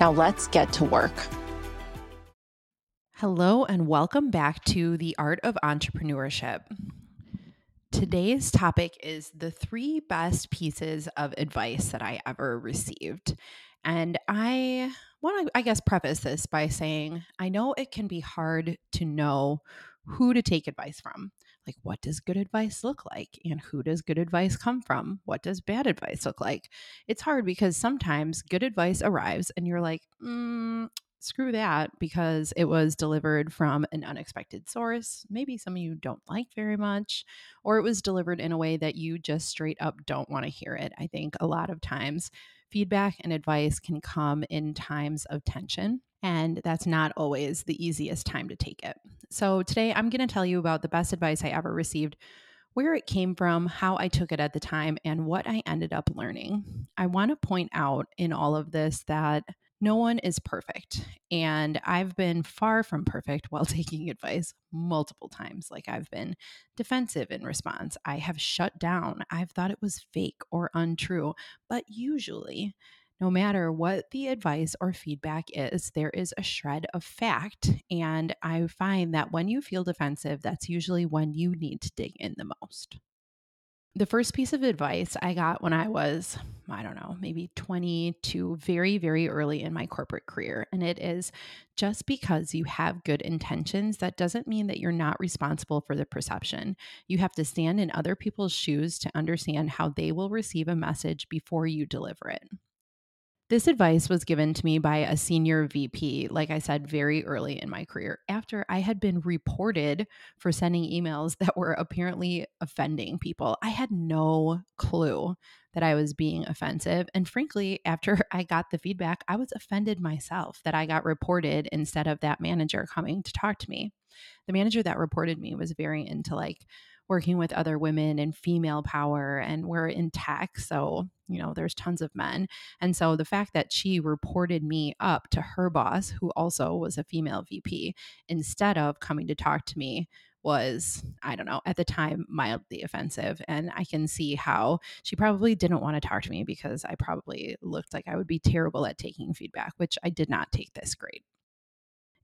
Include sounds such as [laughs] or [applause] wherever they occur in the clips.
Now let's get to work. Hello, and welcome back to the Art of Entrepreneurship. Today's topic is the three best pieces of advice that I ever received. And I want to, I guess, preface this by saying I know it can be hard to know who to take advice from. Like, what does good advice look like? And who does good advice come from? What does bad advice look like? It's hard because sometimes good advice arrives and you're like, mm, screw that because it was delivered from an unexpected source. Maybe some of you don't like very much, or it was delivered in a way that you just straight up don't want to hear it. I think a lot of times feedback and advice can come in times of tension. And that's not always the easiest time to take it. So, today I'm going to tell you about the best advice I ever received, where it came from, how I took it at the time, and what I ended up learning. I want to point out in all of this that no one is perfect. And I've been far from perfect while [laughs] taking advice multiple times. Like I've been defensive in response. I have shut down. I've thought it was fake or untrue. But usually, no matter what the advice or feedback is, there is a shred of fact. And I find that when you feel defensive, that's usually when you need to dig in the most. The first piece of advice I got when I was, I don't know, maybe 22, very, very early in my corporate career. And it is just because you have good intentions, that doesn't mean that you're not responsible for the perception. You have to stand in other people's shoes to understand how they will receive a message before you deliver it. This advice was given to me by a senior VP, like I said, very early in my career, after I had been reported for sending emails that were apparently offending people. I had no clue that I was being offensive. And frankly, after [laughs] I got the feedback, I was offended myself that I got reported instead of that manager coming to talk to me. The manager that reported me was very into like, working with other women and female power and we're in tech so you know there's tons of men. And so the fact that she reported me up to her boss who also was a female vp instead of coming to talk to me was i don't know at the time mildly offensive. And i can see how she probably didn't want to talk to me because i probably looked like i would be terrible at taking feedback which i did not take this great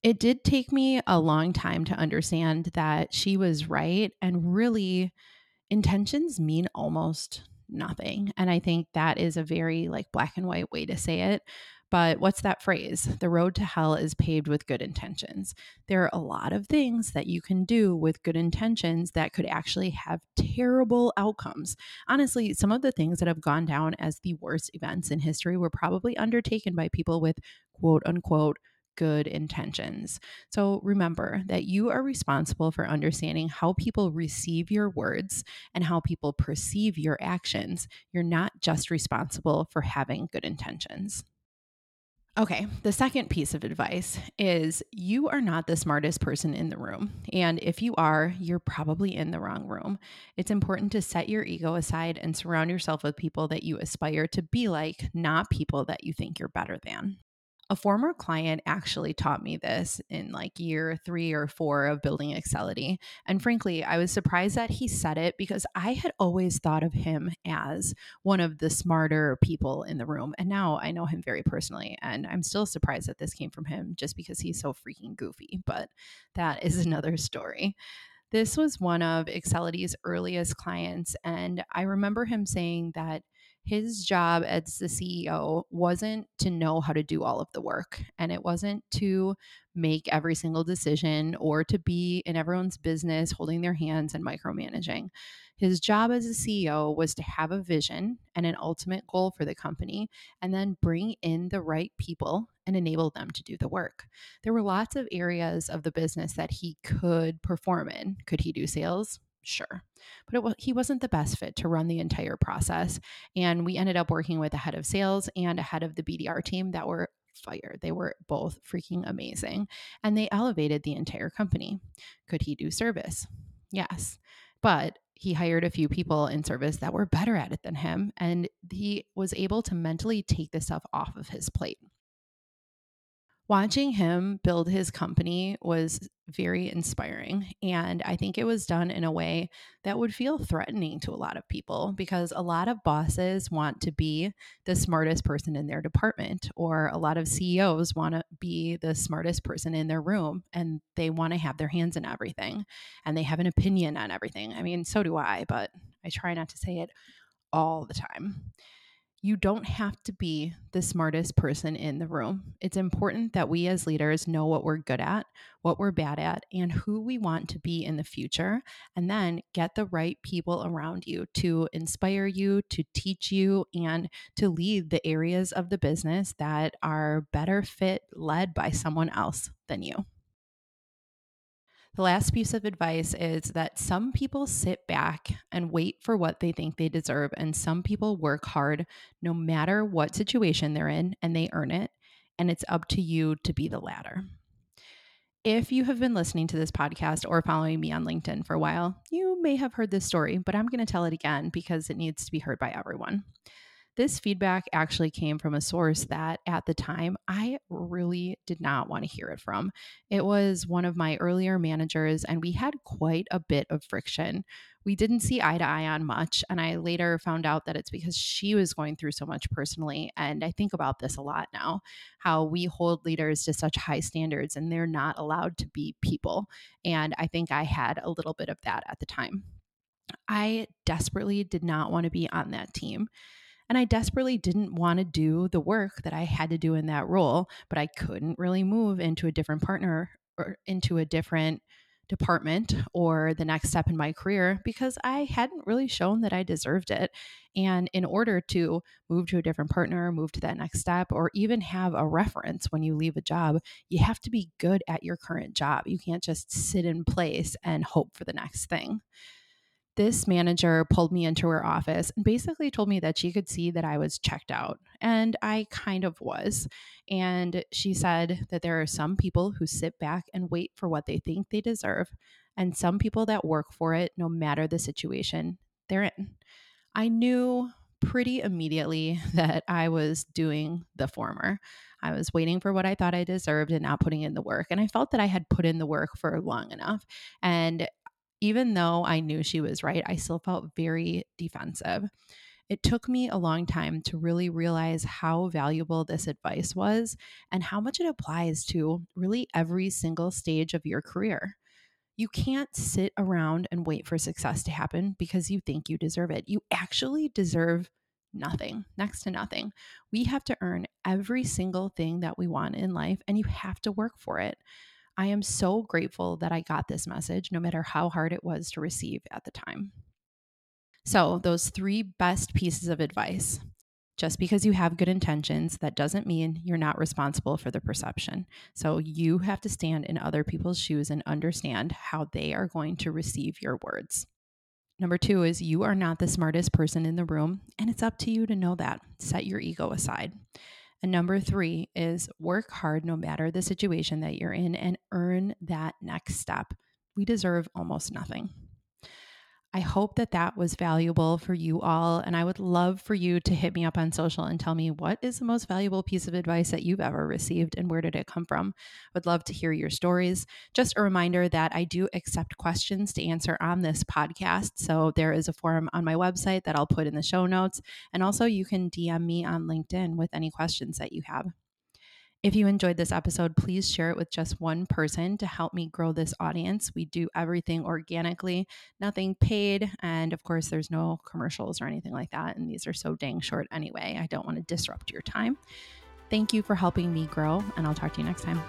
it did take me a long time to understand that she was right and really intentions mean almost nothing and i think that is a very like black and white way to say it but what's that phrase? The road to hell is paved with good intentions. There are a lot of things that you can do with good intentions that could actually have terrible outcomes. Honestly, some of the things that have gone down as the worst events in history were probably undertaken by people with quote unquote good intentions. So remember that you are responsible for understanding how people receive your words and how people perceive your actions. You're not just responsible for having good intentions. Okay, the second piece of advice is you are not the smartest person in the room. And if you are, you're probably in the wrong room. It's important to set your ego aside and surround yourself with people that you aspire to be like, not people that you think you're better than a former client actually taught me this in like year three or four of building Accelity. And frankly, I was surprised that he said it because I had always thought of him as one of the smarter people in the room. And now I know him very personally. And I'm still surprised that this came from him just because he's so freaking goofy. But that is [laughs] another story. This was one of Accelity's earliest clients. And I remember him saying that his job as the CEO wasn't to know how to do all of the work and it wasn't to make every single decision or to be in everyone's business holding their hands and micromanaging. His job as a CEO was to have a vision and an ultimate goal for the company and then bring in the right people and enable them to do the work. There were lots of areas of the business that he could perform in. Could he do sales? Sure. But it, he wasn't the best fit to run the entire process. And we ended up working with a head of sales and a head of the BDR team that were fire. They were both freaking amazing and they elevated the entire company. Could he do service? Yes. But he hired a few people in service that were better at it than him, and he was able to mentally take this stuff off of his plate watching him build his company was very inspiring. And I think it was done in a way that would feel threatening to a lot of people because a lot of bosses want to be the smartest person in their department, or a lot of CEOs want to be the smartest person in their room and they want to have their hands in everything and they have an opinion on everything. I mean, so do I, but I try not to say it all the time you don't have to be the smartest person in the room. It's important that we as leaders know what we're good at, what we're bad at, and who we want to be in the future, and then get the right people around you to inspire you, to teach you, and to lead the areas of the business that are better fit led by someone else than you. The last piece of advice is that some people sit back and wait for what they think they deserve, and some people work hard no matter what situation they're in and they earn it. And it's up to you to be the latter. If you have been listening to this podcast or following me on LinkedIn for a while, you may have heard this story, but I'm going to tell it again because it needs to be heard by everyone. This feedback actually came from a source that at the time I really did not want to hear it from. It was one of my earlier managers, and we had quite a bit of friction. We didn't see eye to eye on much, and I later found out that it's because she was going through so much personally. And I think about this a lot now how we hold leaders to such high standards, and they're not allowed to be people. And I think I had a little bit of that at the time. I desperately did not want to be on that team. And I desperately didn't want to do the work that I had to do in that role, but I couldn't really move into a different partner or into a different department or the next step in my career because I hadn't really shown that I deserved it. And in order to move to a different partner, move to that next step, or even have a reference when you leave a job, you have to be good at your current job. You can't just sit in place and hope for the next thing this manager pulled me into her office and basically told me that she could see that I was checked out. And I kind of was. And she said that there are some people who sit back and wait for what they think they deserve, and some people that work for it no matter the situation they're in. I knew pretty immediately [laughs] that I was doing the former. I was waiting for what I thought I deserved and not putting in the work. And I felt that I had put in the work for long enough. And even though I knew she was right, I still felt very defensive. It took me a long time to really realize how valuable this advice was and how much it applies to really every single stage of your career. You can't sit around and wait for success to happen because you think you deserve it. You actually deserve nothing, next to nothing. We have to earn every single thing that we want in life, and you have to work for it. I am so grateful that I got this message, no matter how hard it was to receive at the time. So, those three best pieces of advice. Just because you have good intentions, that doesn't mean you're not responsible for the perception. So, you have to stand in other people's shoes and understand how they are going to receive your words. Number two is you are not the smartest person in the room, and it's up to you to know that. Set your ego aside. And number three is work hard no matter the situation that you're in and earn that next step. We deserve almost nothing. I hope that that was valuable for you all. And I would love for you to hit me up on social and tell me what is the most valuable piece of advice that you've ever received and where did it come from? Would love to hear your stories. Just a reminder that I do accept questions to answer on this podcast. So there is a form on my website that I'll put in the show notes. And also, you can DM me on LinkedIn with any questions that you have. If you enjoyed this episode, please share it with just one person to help me grow this audience. We do everything organically, nothing paid. And of course, there's no commercials or anything like that. And these are so dang short anyway. I don't want to disrupt your time. Thank you for helping me grow, and I'll talk to you next time.